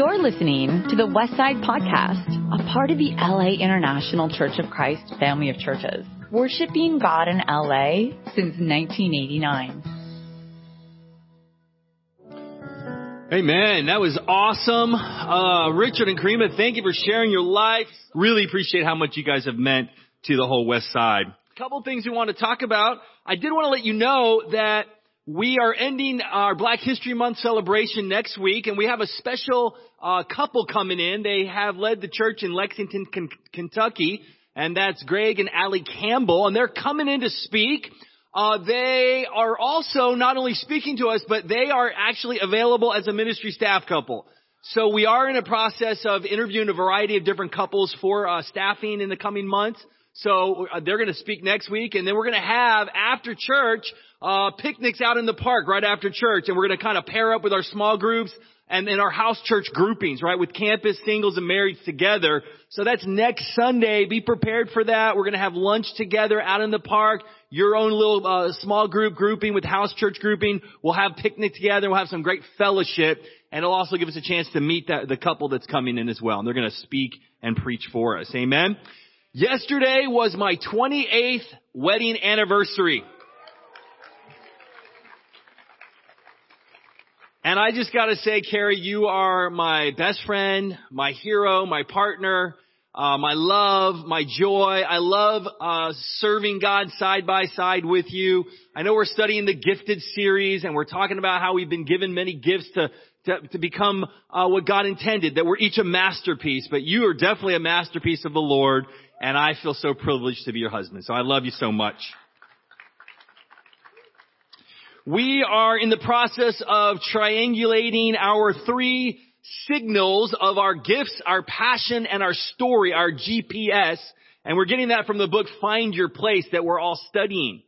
You're listening to the Westside Podcast, a part of the LA International Church of Christ family of churches, worshiping God in LA since 1989. Amen. That was awesome. Uh, Richard and Karima, thank you for sharing your life. Really appreciate how much you guys have meant to the whole West Side. Couple things we want to talk about. I did want to let you know that we are ending our Black History Month celebration next week, and we have a special uh, couple coming in. They have led the church in Lexington, K- Kentucky, and that's Greg and Allie Campbell, and they're coming in to speak. Uh, they are also not only speaking to us, but they are actually available as a ministry staff couple. So we are in a process of interviewing a variety of different couples for uh, staffing in the coming months. So uh, they're going to speak next week, and then we're going to have after church uh, picnics out in the park right after church, and we're going to kind of pair up with our small groups and in our house church groupings, right, with campus singles and marrieds together. So that's next Sunday. Be prepared for that. We're going to have lunch together out in the park. Your own little uh, small group grouping with house church grouping. We'll have picnic together. We'll have some great fellowship, and it'll also give us a chance to meet that, the couple that's coming in as well. And they're going to speak and preach for us. Amen. Yesterday was my 28th wedding anniversary. And I just gotta say, Carrie, you are my best friend, my hero, my partner, uh, my love, my joy. I love uh, serving God side by side with you. I know we're studying the gifted series, and we're talking about how we've been given many gifts to to, to become uh, what God intended. That we're each a masterpiece, but you are definitely a masterpiece of the Lord, and I feel so privileged to be your husband. So I love you so much. We are in the process of triangulating our three signals of our gifts, our passion, and our story, our GPS. And we're getting that from the book Find Your Place that we're all studying.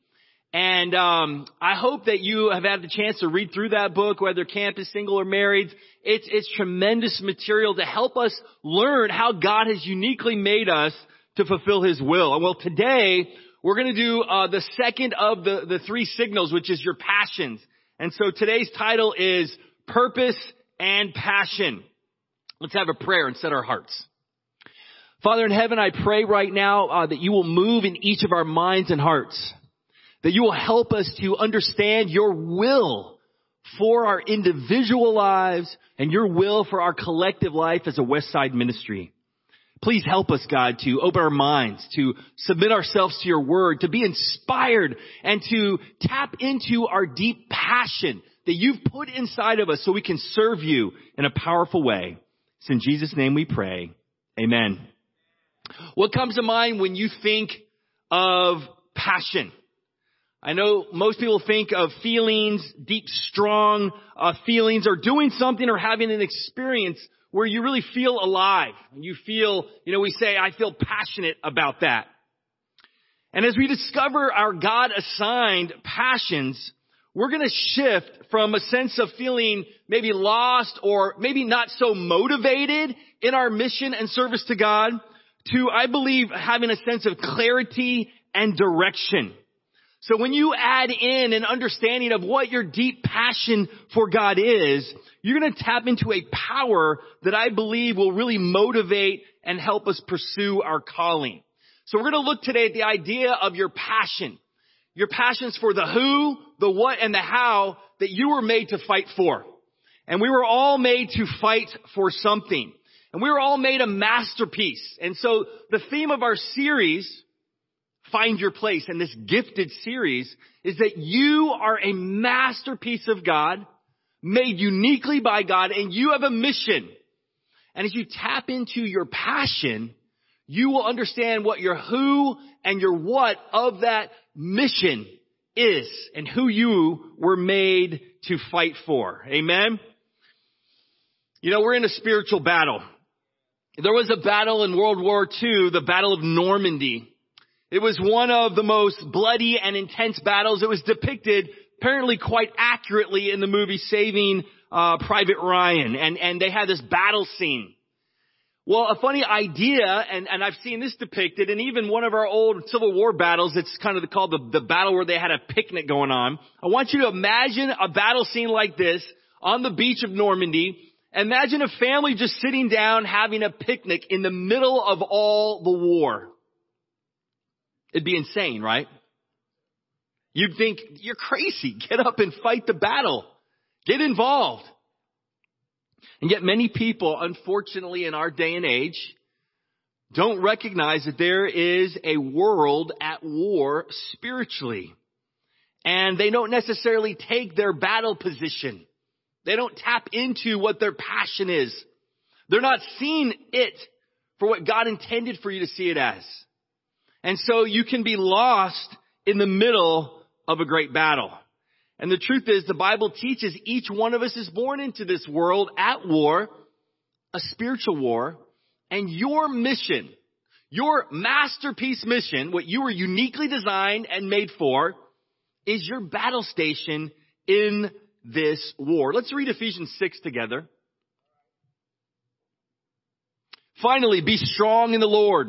And um, I hope that you have had the chance to read through that book, whether campus, single, or married. It's, it's tremendous material to help us learn how God has uniquely made us to fulfill His will. And well, today we're going to do uh, the second of the, the three signals, which is your passions. And so today's title is Purpose and Passion. Let's have a prayer and set our hearts. Father in heaven, I pray right now uh, that you will move in each of our minds and hearts. That you will help us to understand your will for our individual lives and your will for our collective life as a Westside ministry. Please help us, God, to open our minds, to submit ourselves to your word, to be inspired, and to tap into our deep passion that you've put inside of us so we can serve you in a powerful way. It's in Jesus' name we pray. Amen. What comes to mind when you think of passion? I know most people think of feelings, deep, strong uh, feelings, or doing something or having an experience where you really feel alive. And you feel, you know, we say, I feel passionate about that. And as we discover our God assigned passions, we're going to shift from a sense of feeling maybe lost or maybe not so motivated in our mission and service to God to, I believe, having a sense of clarity and direction. So when you add in an understanding of what your deep passion for God is, you're going to tap into a power that I believe will really motivate and help us pursue our calling. So we're going to look today at the idea of your passion. Your passions for the who, the what, and the how that you were made to fight for. And we were all made to fight for something. And we were all made a masterpiece. And so the theme of our series, Find Your Place, and this gifted series, is that you are a masterpiece of God made uniquely by God and you have a mission. And as you tap into your passion, you will understand what your who and your what of that mission is and who you were made to fight for. Amen. You know, we're in a spiritual battle. There was a battle in World War II, the Battle of Normandy. It was one of the most bloody and intense battles. It was depicted apparently quite accurately in the movie Saving uh, Private Ryan, and and they had this battle scene. Well, a funny idea, and, and I've seen this depicted, and even one of our old Civil War battles, it's kind of called the, the battle where they had a picnic going on. I want you to imagine a battle scene like this on the beach of Normandy, Imagine a family just sitting down having a picnic in the middle of all the war. It'd be insane, right? You'd think, you're crazy. Get up and fight the battle. Get involved. And yet many people, unfortunately in our day and age, don't recognize that there is a world at war spiritually. And they don't necessarily take their battle position. They don't tap into what their passion is. They're not seeing it for what God intended for you to see it as. And so you can be lost in the middle of a great battle. And the truth is the Bible teaches each one of us is born into this world at war, a spiritual war, and your mission, your masterpiece mission, what you were uniquely designed and made for, is your battle station in this war. Let's read Ephesians 6 together. Finally, be strong in the Lord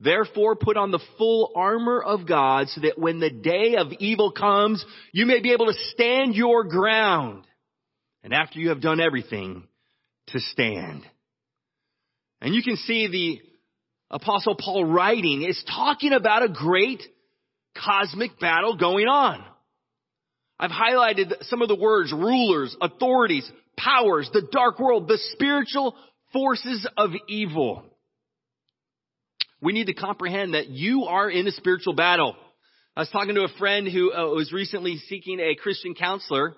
Therefore put on the full armor of God so that when the day of evil comes, you may be able to stand your ground. And after you have done everything, to stand. And you can see the apostle Paul writing is talking about a great cosmic battle going on. I've highlighted some of the words rulers, authorities, powers, the dark world, the spiritual forces of evil. We need to comprehend that you are in a spiritual battle. I was talking to a friend who uh, was recently seeking a Christian counselor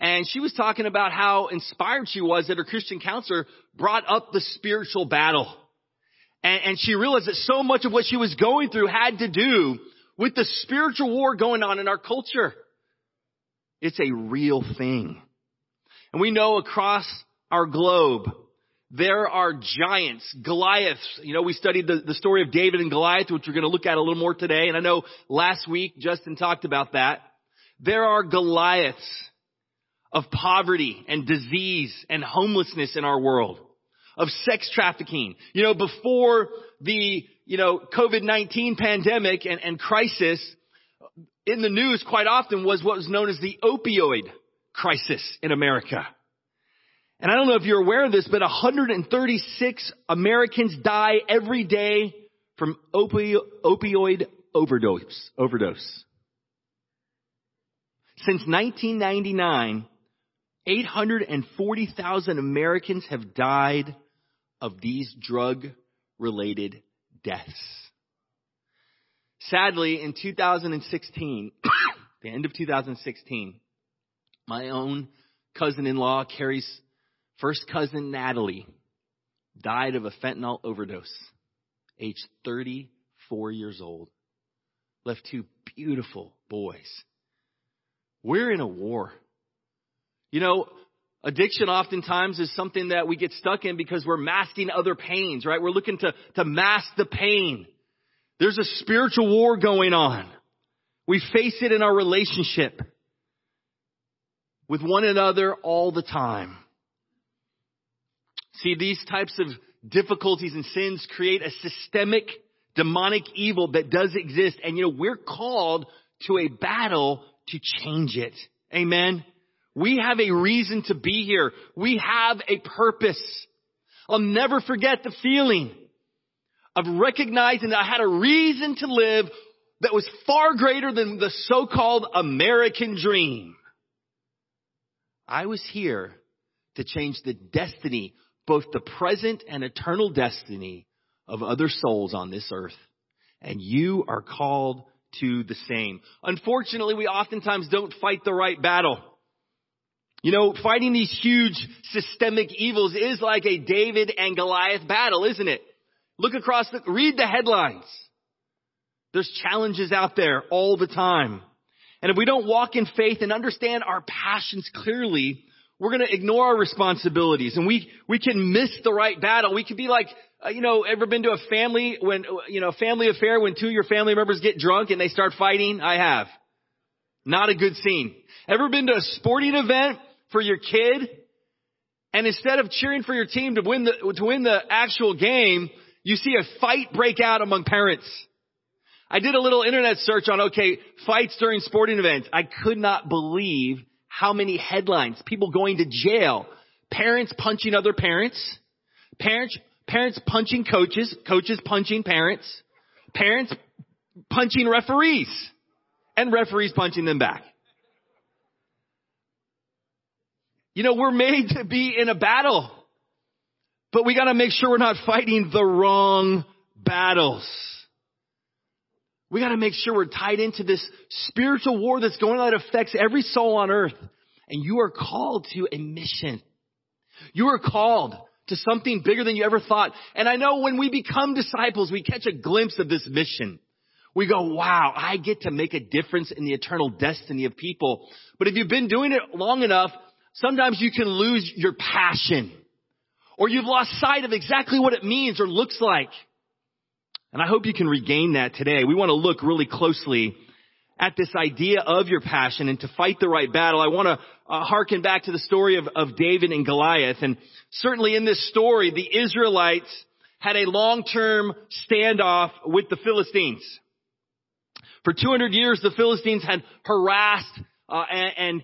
and she was talking about how inspired she was that her Christian counselor brought up the spiritual battle. And, and she realized that so much of what she was going through had to do with the spiritual war going on in our culture. It's a real thing. And we know across our globe, there are giants, Goliaths. You know, we studied the, the story of David and Goliath, which we're going to look at a little more today. And I know last week Justin talked about that. There are Goliaths of poverty and disease and homelessness in our world, of sex trafficking. You know, before the, you know, COVID-19 pandemic and, and crisis, in the news quite often was what was known as the opioid crisis in America. And I don't know if you're aware of this, but 136 Americans die every day from opioid overdose. overdose. Since 1999, 840,000 Americans have died of these drug related deaths. Sadly, in 2016, the end of 2016, my own cousin-in-law, Carrie's first cousin, Natalie, died of a fentanyl overdose, aged 34 years old. Left two beautiful boys. We're in a war. You know, addiction oftentimes is something that we get stuck in because we're masking other pains, right? We're looking to, to mask the pain. There's a spiritual war going on. We face it in our relationship with one another all the time. See, these types of difficulties and sins create a systemic demonic evil that does exist. And you know, we're called to a battle to change it. Amen. We have a reason to be here. We have a purpose. I'll never forget the feeling of recognizing that I had a reason to live that was far greater than the so-called American dream. I was here to change the destiny, both the present and eternal destiny of other souls on this earth. And you are called to the same. Unfortunately, we oftentimes don't fight the right battle. You know, fighting these huge systemic evils is like a David and Goliath battle, isn't it? Look across the, read the headlines. There's challenges out there all the time. And if we don't walk in faith and understand our passions clearly, we're going to ignore our responsibilities and we, we can miss the right battle. We could be like, uh, you know, ever been to a family when, you know, family affair when two of your family members get drunk and they start fighting? I have. Not a good scene. Ever been to a sporting event for your kid and instead of cheering for your team to win the, to win the actual game, you see a fight break out among parents. I did a little internet search on, okay, fights during sporting events. I could not believe how many headlines, people going to jail, parents punching other parents, parents, parents punching coaches, coaches punching parents, parents punching referees, and referees punching them back. You know, we're made to be in a battle, but we gotta make sure we're not fighting the wrong battles. We gotta make sure we're tied into this spiritual war that's going on that affects every soul on earth. And you are called to a mission. You are called to something bigger than you ever thought. And I know when we become disciples, we catch a glimpse of this mission. We go, wow, I get to make a difference in the eternal destiny of people. But if you've been doing it long enough, sometimes you can lose your passion. Or you've lost sight of exactly what it means or looks like. And I hope you can regain that today. We want to look really closely at this idea of your passion and to fight the right battle. I want to uh, harken back to the story of, of David and Goliath. And certainly in this story, the Israelites had a long-term standoff with the Philistines. For 200 years, the Philistines had harassed uh, and, and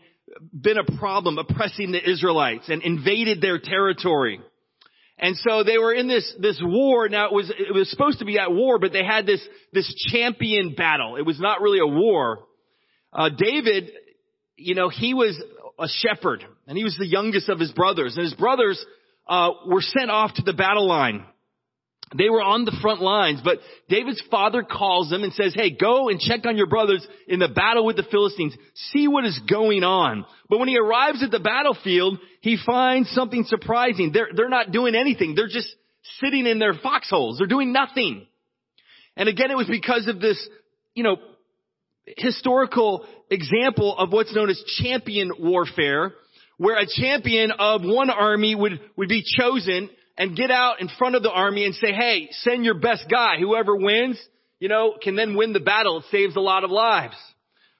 been a problem oppressing the Israelites and invaded their territory. And so they were in this, this war. Now it was, it was supposed to be at war, but they had this, this champion battle. It was not really a war. Uh, David, you know, he was a shepherd and he was the youngest of his brothers and his brothers, uh, were sent off to the battle line. They were on the front lines, but David's father calls them and says, hey, go and check on your brothers in the battle with the Philistines. See what is going on. But when he arrives at the battlefield, he finds something surprising. They're, they're not doing anything. They're just sitting in their foxholes. They're doing nothing. And again, it was because of this, you know, historical example of what's known as champion warfare, where a champion of one army would, would be chosen and get out in front of the army and say, hey, send your best guy. Whoever wins, you know, can then win the battle. It saves a lot of lives.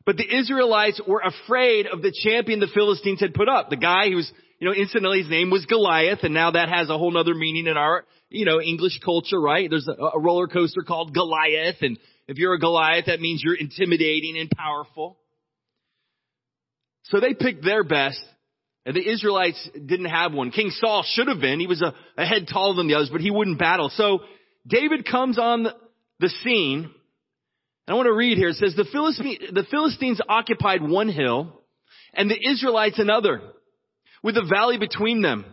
But the Israelites were afraid of the champion the Philistines had put up. The guy who's, you know, incidentally his name was Goliath, and now that has a whole other meaning in our, you know, English culture, right? There's a, a roller coaster called Goliath, and if you're a Goliath, that means you're intimidating and powerful. So they picked their best, the Israelites didn't have one. King Saul should have been. He was a, a head taller than the others, but he wouldn't battle. So David comes on the, scene. And I want to read here. It says, the, Philistine, the Philistines occupied one hill and the Israelites another with a valley between them.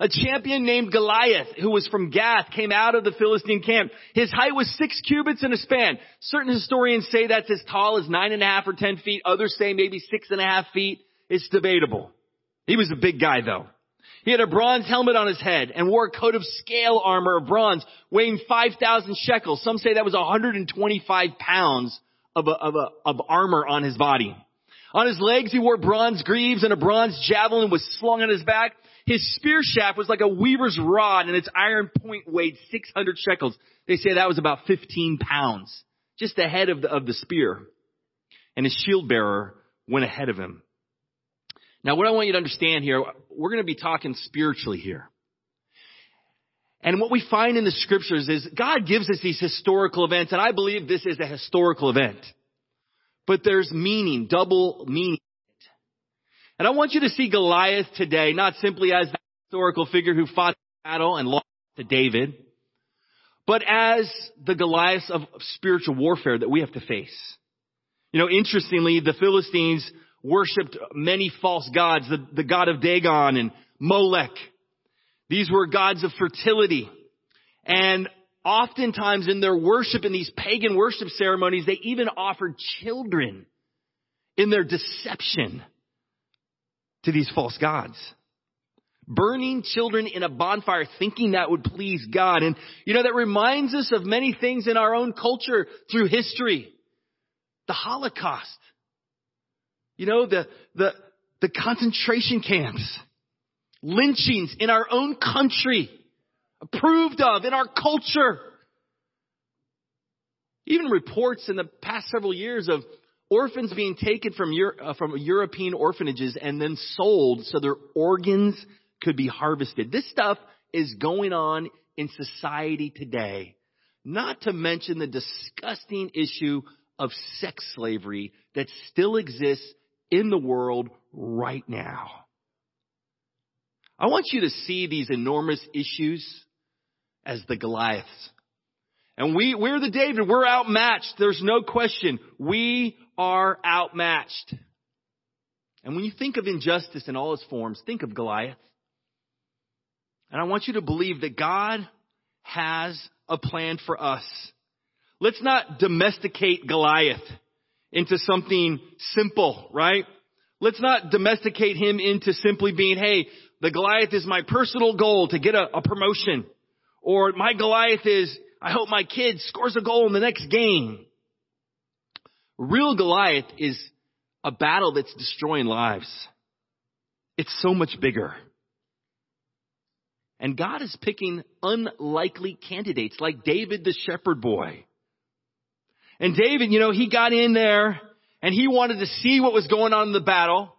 A champion named Goliath, who was from Gath, came out of the Philistine camp. His height was six cubits and a span. Certain historians say that's as tall as nine and a half or ten feet. Others say maybe six and a half feet. It's debatable. He was a big guy though. He had a bronze helmet on his head and wore a coat of scale armor of bronze weighing 5,000 shekels. Some say that was 125 pounds of, a, of, a, of armor on his body. On his legs he wore bronze greaves and a bronze javelin was slung on his back. His spear shaft was like a weaver's rod and its iron point weighed 600 shekels. They say that was about 15 pounds. Just the head of the, of the spear. And his shield bearer went ahead of him. Now, what I want you to understand here, we're going to be talking spiritually here. And what we find in the scriptures is God gives us these historical events, and I believe this is a historical event. But there's meaning, double meaning. And I want you to see Goliath today, not simply as the historical figure who fought the battle and lost to David, but as the Goliath of spiritual warfare that we have to face. You know, interestingly, the Philistines worshipped many false gods, the, the god of Dagon and Molech. These were gods of fertility. And oftentimes in their worship, in these pagan worship ceremonies, they even offered children in their deception to these false gods. Burning children in a bonfire thinking that would please God. And you know, that reminds us of many things in our own culture through history. The Holocaust. You know, the, the, the concentration camps. lynchings in our own country, approved of in our culture. Even reports in the past several years of orphans being taken from, Euro- uh, from European orphanages and then sold so their organs could be harvested. This stuff is going on in society today. Not to mention the disgusting issue of sex slavery that still exists in the world right now. I want you to see these enormous issues as the Goliaths. And we, we're the David. We're outmatched. There's no question. We are outmatched. And when you think of injustice in all its forms, think of Goliath. And I want you to believe that God has a plan for us. Let's not domesticate Goliath into something simple, right? Let's not domesticate him into simply being, hey, the Goliath is my personal goal to get a, a promotion. Or my Goliath is, I hope my kid scores a goal in the next game. Real Goliath is a battle that's destroying lives. It's so much bigger. And God is picking unlikely candidates like David the shepherd boy. And David, you know, he got in there and he wanted to see what was going on in the battle.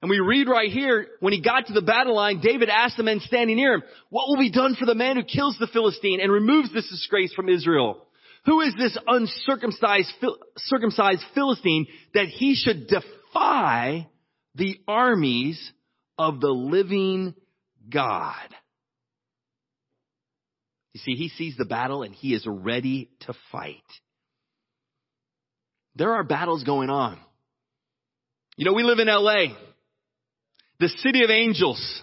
And we read right here, when he got to the battle line, David asked the men standing near him, what will be done for the man who kills the Philistine and removes this disgrace from Israel? Who is this uncircumcised circumcised Philistine that he should defy the armies of the living God? You see, he sees the battle and he is ready to fight. There are battles going on. You know, we live in LA, the city of angels.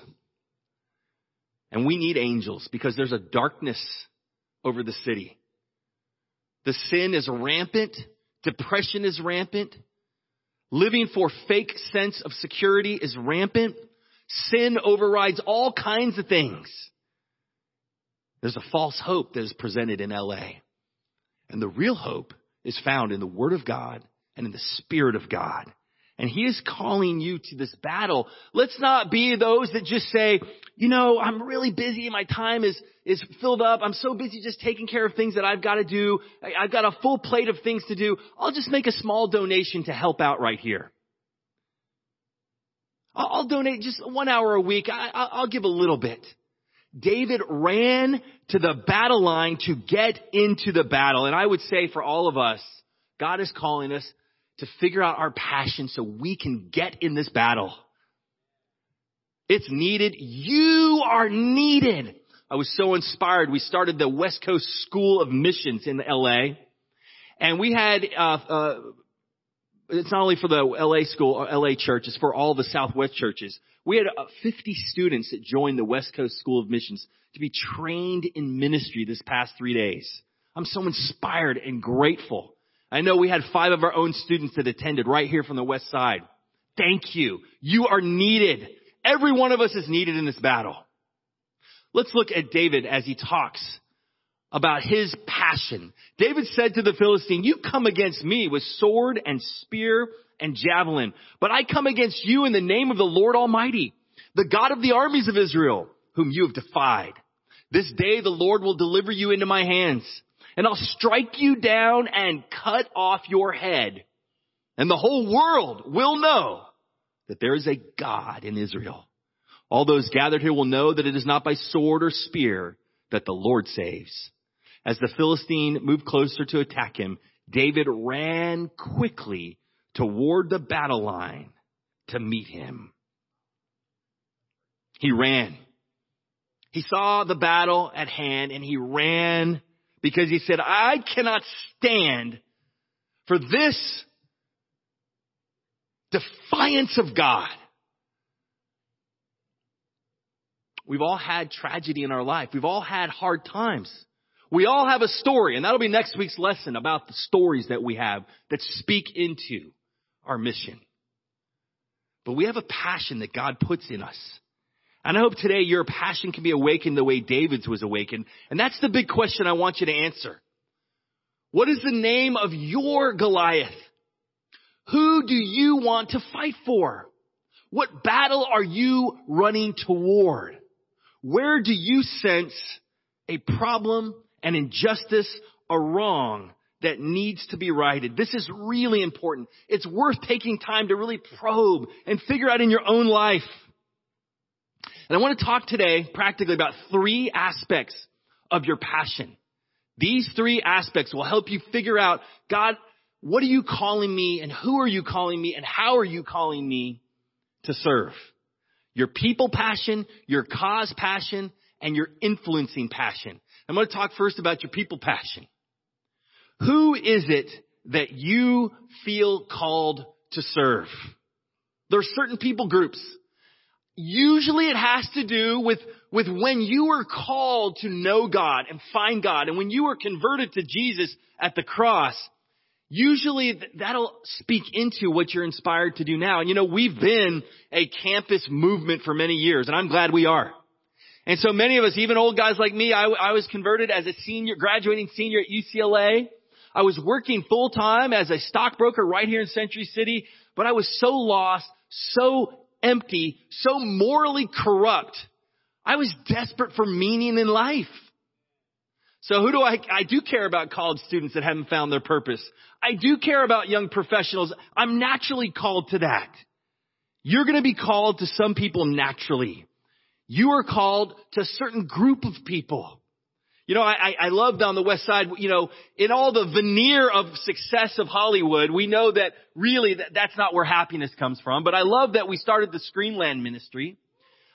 And we need angels because there's a darkness over the city. The sin is rampant. Depression is rampant. Living for fake sense of security is rampant. Sin overrides all kinds of things. There's a false hope that is presented in LA. And the real hope is found in the Word of God and in the Spirit of God. And He is calling you to this battle. Let's not be those that just say, you know, I'm really busy. My time is, is filled up. I'm so busy just taking care of things that I've got to do. I, have got a full plate of things to do. I'll just make a small donation to help out right here. I'll, I'll donate just one hour a week. i'll I'll give a little bit. David ran to the battle line to get into the battle. And I would say for all of us, God is calling us to figure out our passion so we can get in this battle. It's needed. You are needed. I was so inspired. We started the West Coast School of Missions in LA. And we had, uh, uh, it's not only for the LA school or LA church, it's for all the Southwest churches. We had uh, 50 students that joined the West Coast School of Missions to be trained in ministry this past three days. I'm so inspired and grateful. I know we had five of our own students that attended right here from the West Side. Thank you. You are needed. Every one of us is needed in this battle. Let's look at David as he talks about his passion. David said to the Philistine, you come against me with sword and spear and javelin. But I come against you in the name of the Lord Almighty, the God of the armies of Israel, whom you have defied. This day the Lord will deliver you into my hands, and I'll strike you down and cut off your head. And the whole world will know that there is a God in Israel. All those gathered here will know that it is not by sword or spear that the Lord saves. As the Philistine moved closer to attack him, David ran quickly toward the battle line to meet him. He ran. He saw the battle at hand and he ran because he said, I cannot stand for this defiance of God. We've all had tragedy in our life. We've all had hard times. We all have a story, and that'll be next week's lesson about the stories that we have that speak into our mission. But we have a passion that God puts in us. And I hope today your passion can be awakened the way David's was awakened. And that's the big question I want you to answer. What is the name of your Goliath? Who do you want to fight for? What battle are you running toward? Where do you sense a problem, an injustice, a wrong that needs to be righted? This is really important. It's worth taking time to really probe and figure out in your own life. And I want to talk today practically about three aspects of your passion. These three aspects will help you figure out, God, what are you calling me and who are you calling me and how are you calling me to serve? Your people passion, your cause passion, and your influencing passion. I'm going to talk first about your people passion. Who is it that you feel called to serve? There are certain people groups. Usually it has to do with, with when you were called to know God and find God and when you were converted to Jesus at the cross usually that'll speak into what you're inspired to do now. And you know, we've been a campus movement for many years, and I'm glad we are. And so many of us, even old guys like me, I, I was converted as a senior, graduating senior at UCLA. I was working full time as a stockbroker right here in Century City, but I was so lost, so empty, so morally corrupt. I was desperate for meaning in life. So who do I, I do care about college students that haven't found their purpose. I do care about young professionals. I'm naturally called to that. You're going to be called to some people naturally. You are called to a certain group of people. You know, I, I I love down the west side, you know, in all the veneer of success of Hollywood, we know that really that, that's not where happiness comes from. But I love that we started the Screenland ministry.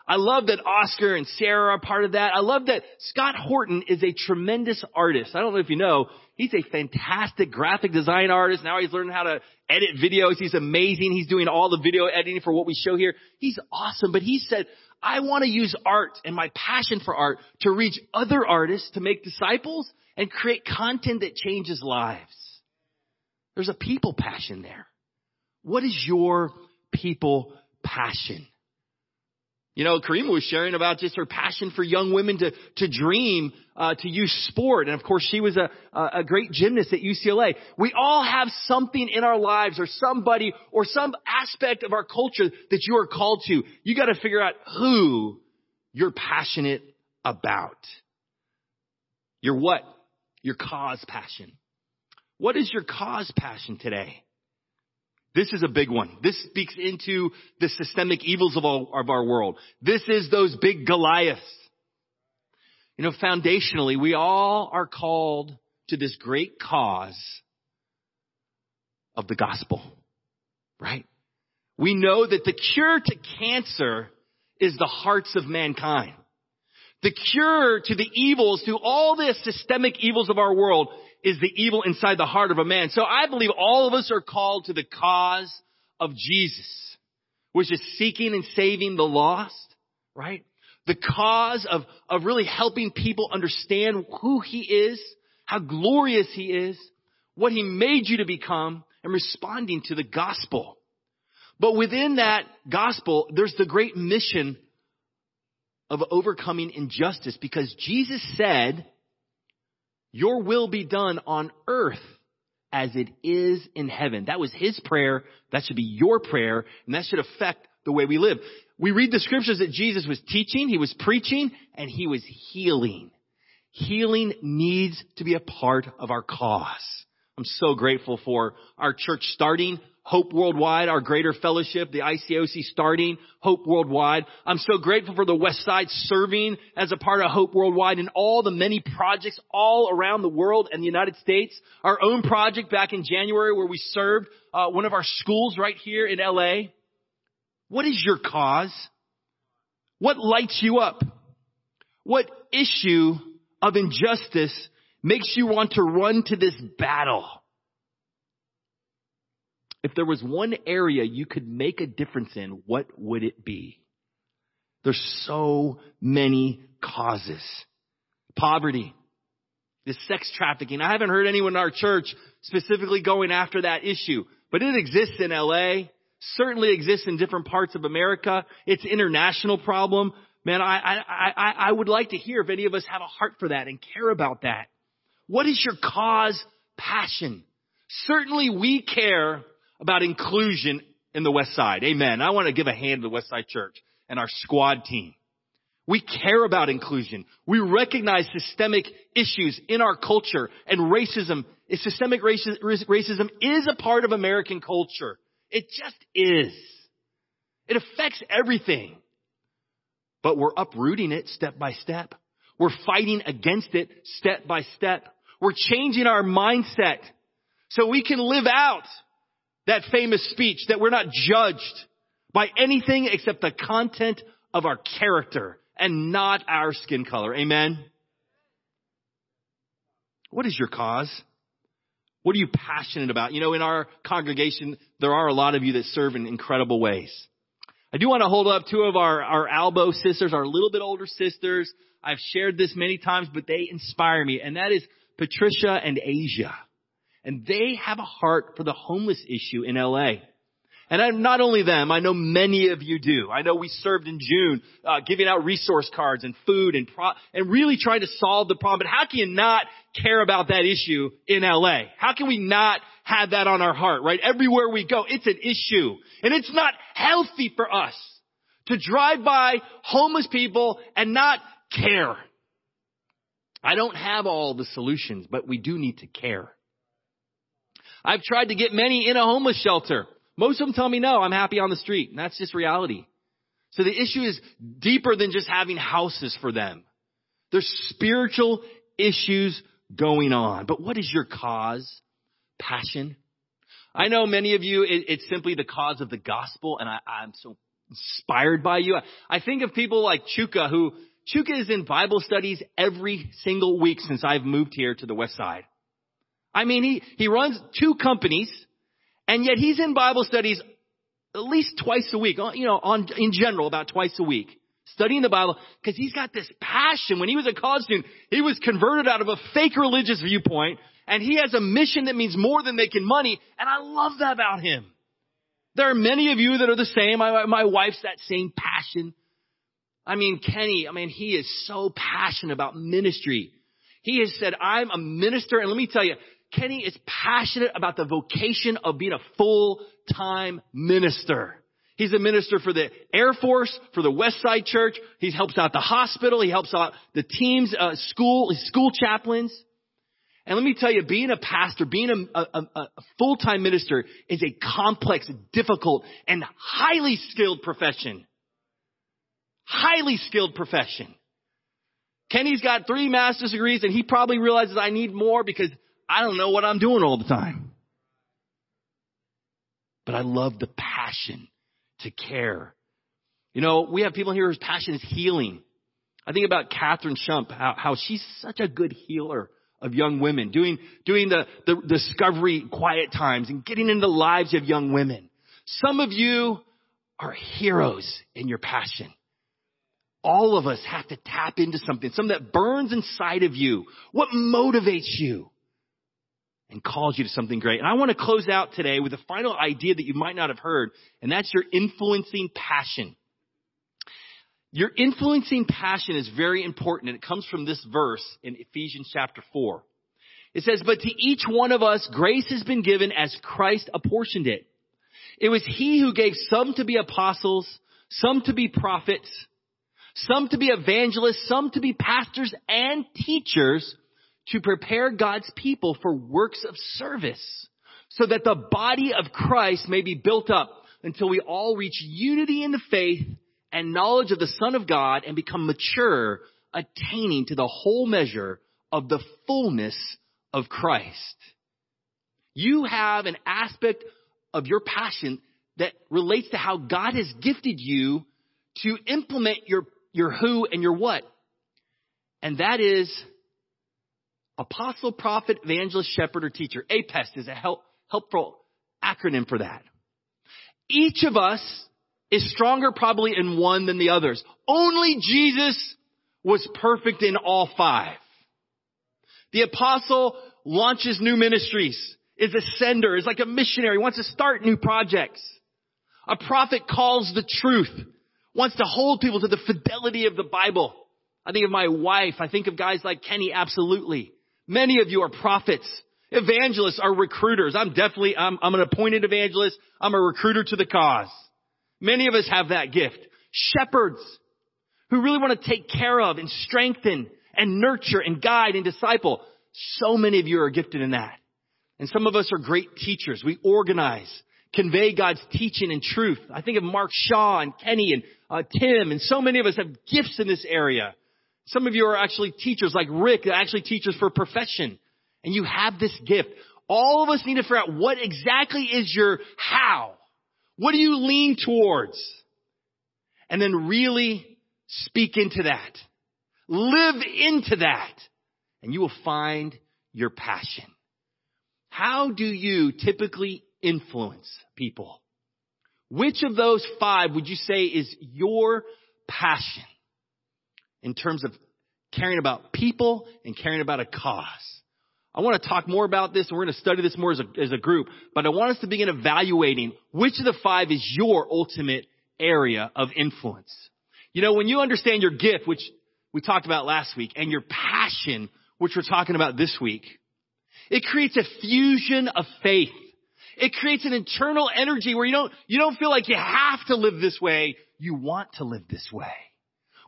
I love that Oscar and Sarah are part of that. I love that Scott Horton is a tremendous artist. I don't know if you know, he's a fantastic graphic design artist. Now he's learning how to edit videos. He's amazing. He's doing all the video editing for what we show here. He's awesome. But he said, I want to use art and my passion for art to reach other artists, to make disciples and create content that changes lives. There's a people passion there. What is your people passion? You know, Karima was sharing about just her passion for young women to, to dream, uh, to use sport. And of course, she was a, a great gymnast at UCLA. We all have something in our lives or somebody or some aspect of our culture that you are called to. You gotta figure out who you're passionate about. Your what? Your cause passion. What is your cause passion today? This is a big one. This speaks into the systemic evils of, all, of our world. This is those big Goliaths. You know, foundationally, we all are called to this great cause of the gospel, right? We know that the cure to cancer is the hearts of mankind. The cure to the evils, to all the systemic evils of our world is the evil inside the heart of a man. So I believe all of us are called to the cause of Jesus, which is seeking and saving the lost, right? The cause of, of really helping people understand who he is, how glorious he is, what he made you to become, and responding to the gospel. But within that gospel, there's the great mission of overcoming injustice because Jesus said, your will be done on earth as it is in heaven. That was his prayer. That should be your prayer, and that should affect the way we live. We read the scriptures that Jesus was teaching, he was preaching, and he was healing. Healing needs to be a part of our cause. I'm so grateful for our church starting Hope Worldwide, our greater fellowship, the ICOC starting Hope Worldwide. I'm so grateful for the West Side serving as a part of Hope Worldwide and all the many projects all around the world and the United States. Our own project back in January where we served uh, one of our schools right here in LA. What is your cause? What lights you up? What issue of injustice makes you want to run to this battle? If there was one area you could make a difference in, what would it be? There's so many causes. Poverty, the sex trafficking. I haven't heard anyone in our church specifically going after that issue, but it exists in LA, certainly exists in different parts of America. It's international problem. Man, I, I, I, I would like to hear if any of us have a heart for that and care about that. What is your cause passion? Certainly we care about inclusion in the West Side. Amen. I want to give a hand to the West Side Church and our squad team. We care about inclusion. We recognize systemic issues in our culture and racism, systemic racism is a part of American culture. It just is. It affects everything. But we're uprooting it step by step. We're fighting against it step by step. We're changing our mindset so we can live out that famous speech that we're not judged by anything except the content of our character and not our skin color. Amen. What is your cause? What are you passionate about? You know, in our congregation, there are a lot of you that serve in incredible ways. I do want to hold up two of our, our Albo sisters, our little bit older sisters. I've shared this many times, but they inspire me, and that is Patricia and Asia. And they have a heart for the homeless issue in LA. And I'm not only them, I know many of you do. I know we served in June, uh, giving out resource cards and food and pro- and really trying to solve the problem. But how can you not care about that issue in LA? How can we not have that on our heart, right? Everywhere we go, it's an issue. And it's not healthy for us to drive by homeless people and not care. I don't have all the solutions, but we do need to care. I've tried to get many in a homeless shelter. Most of them tell me no, I'm happy on the street. And that's just reality. So the issue is deeper than just having houses for them. There's spiritual issues going on. But what is your cause? Passion? I know many of you, it, it's simply the cause of the gospel, and I, I'm so inspired by you. I, I think of people like Chuka, who Chuka is in Bible studies every single week since I've moved here to the West Side. I mean, he, he runs two companies and yet he's in Bible studies at least twice a week, uh, you know, on, in general, about twice a week, studying the Bible, because he's got this passion. When he was a college student, he was converted out of a fake religious viewpoint, and he has a mission that means more than making money, and I love that about him. There are many of you that are the same. My, my wife's that same passion. I mean, Kenny, I mean, he is so passionate about ministry. He has said, I'm a minister, and let me tell you, Kenny is passionate about the vocation of being a full-time minister. He's a minister for the Air Force, for the West Side Church. He helps out the hospital. He helps out the teams, uh, school, school chaplains. And let me tell you, being a pastor, being a, a, a full-time minister is a complex, difficult, and highly skilled profession. Highly skilled profession. Kenny's got three master's degrees and he probably realizes I need more because I don't know what I'm doing all the time. But I love the passion to care. You know, we have people here whose passion is healing. I think about Catherine Shump, how, how she's such a good healer of young women, doing, doing the, the discovery quiet times and getting into the lives of young women. Some of you are heroes in your passion. All of us have to tap into something, something that burns inside of you. What motivates you? And calls you to something great. And I want to close out today with a final idea that you might not have heard, and that's your influencing passion. Your influencing passion is very important, and it comes from this verse in Ephesians chapter 4. It says, But to each one of us, grace has been given as Christ apportioned it. It was He who gave some to be apostles, some to be prophets, some to be evangelists, some to be pastors and teachers to prepare God's people for works of service so that the body of Christ may be built up until we all reach unity in the faith and knowledge of the Son of God and become mature, attaining to the whole measure of the fullness of Christ. You have an aspect of your passion that relates to how God has gifted you to implement your, your who and your what. And that is Apostle, prophet, evangelist, shepherd, or teacher. APEST is a help, helpful acronym for that. Each of us is stronger probably in one than the others. Only Jesus was perfect in all five. The apostle launches new ministries, is a sender, is like a missionary, wants to start new projects. A prophet calls the truth, wants to hold people to the fidelity of the Bible. I think of my wife. I think of guys like Kenny, absolutely. Many of you are prophets. Evangelists are recruiters. I'm definitely, I'm, I'm an appointed evangelist. I'm a recruiter to the cause. Many of us have that gift. Shepherds who really want to take care of and strengthen and nurture and guide and disciple. So many of you are gifted in that. And some of us are great teachers. We organize, convey God's teaching and truth. I think of Mark Shaw and Kenny and uh, Tim, and so many of us have gifts in this area. Some of you are actually teachers, like Rick, actually teachers for profession, and you have this gift. All of us need to figure out what exactly is your how. What do you lean towards? And then really speak into that. Live into that. And you will find your passion. How do you typically influence people? Which of those five would you say is your passion in terms of caring about people and caring about a cause? I want to talk more about this and we're going to study this more as a, as a group, but I want us to begin evaluating which of the five is your ultimate area of influence. You know, when you understand your gift, which we talked about last week, and your passion, which we're talking about this week, it creates a fusion of faith. It creates an internal energy where you don't, you don't feel like you have to live this way. You want to live this way.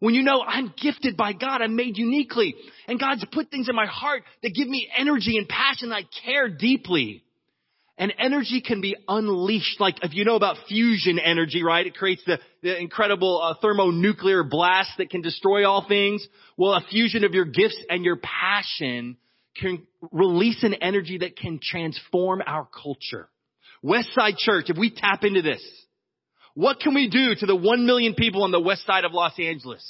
When you know I'm gifted by God, I'm made uniquely, and God's put things in my heart that give me energy and passion, I care deeply. And energy can be unleashed, like if you know about fusion energy, right? It creates the, the incredible uh, thermonuclear blast that can destroy all things. Well, a fusion of your gifts and your passion can release an energy that can transform our culture. Westside Church, if we tap into this, what can we do to the one million people on the west side of Los Angeles?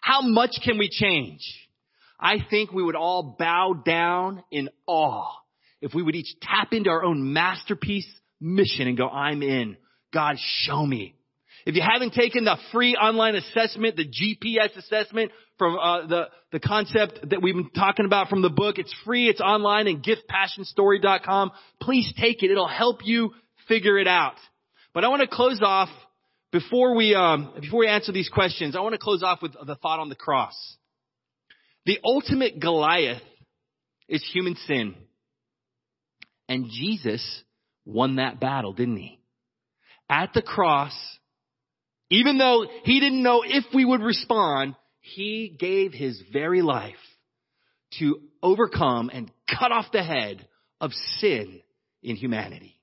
How much can we change? I think we would all bow down in awe if we would each tap into our own masterpiece mission and go, I'm in. God, show me. If you haven't taken the free online assessment, the GPS assessment from uh, the the concept that we've been talking about from the book, it's free. It's online at giftpassionstory.com. Please take it. It'll help you figure it out. But I want to close off before we um, before we answer these questions. I want to close off with the thought on the cross. The ultimate Goliath is human sin, and Jesus won that battle, didn't he? At the cross, even though he didn't know if we would respond, he gave his very life to overcome and cut off the head of sin in humanity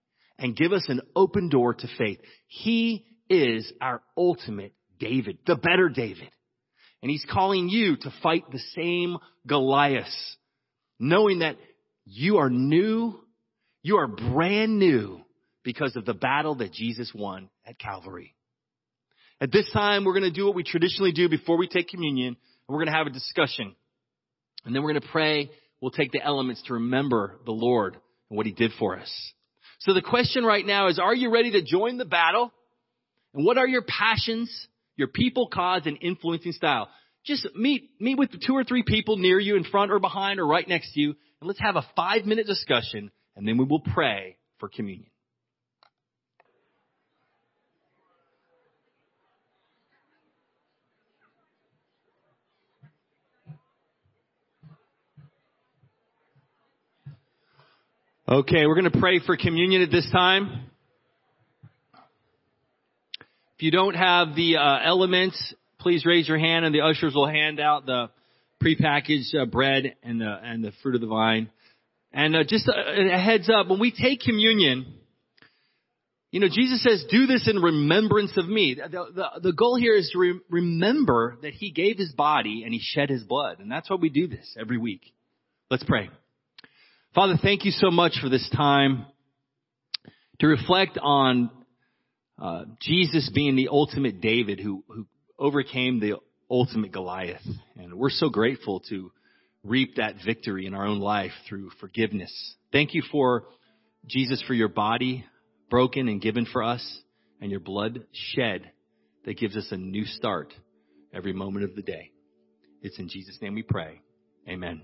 and give us an open door to faith. He is our ultimate David, the better David. And he's calling you to fight the same Goliath, knowing that you are new, you are brand new because of the battle that Jesus won at Calvary. At this time, we're going to do what we traditionally do before we take communion, and we're going to have a discussion. And then we're going to pray. We'll take the elements to remember the Lord and what He did for us. So the question right now is, are you ready to join the battle? And what are your passions, your people, cause, and influencing style? Just meet, meet with two or three people near you, in front or behind or right next to you, and let's have a five minute discussion, and then we will pray for communion. Okay, we're going to pray for communion at this time. If you don't have the uh, elements, please raise your hand and the ushers will hand out the prepackaged uh, bread and the and the fruit of the vine. And uh, just a, a, heads up, when we take communion, you know, Jesus says, do this in remembrance of me. The, the, the goal here is to re- remember that he gave his body and he shed his blood. And that's why we do this every week. Let's pray. Father, thank you so much for this time to reflect on uh, Jesus being the ultimate David who, who overcame the ultimate Goliath. And we're so grateful to reap that victory in our own life through forgiveness. Thank you for Jesus for your body broken and given for us and your blood shed that gives us a new start every moment of the day. It's in Jesus' name we pray. Amen.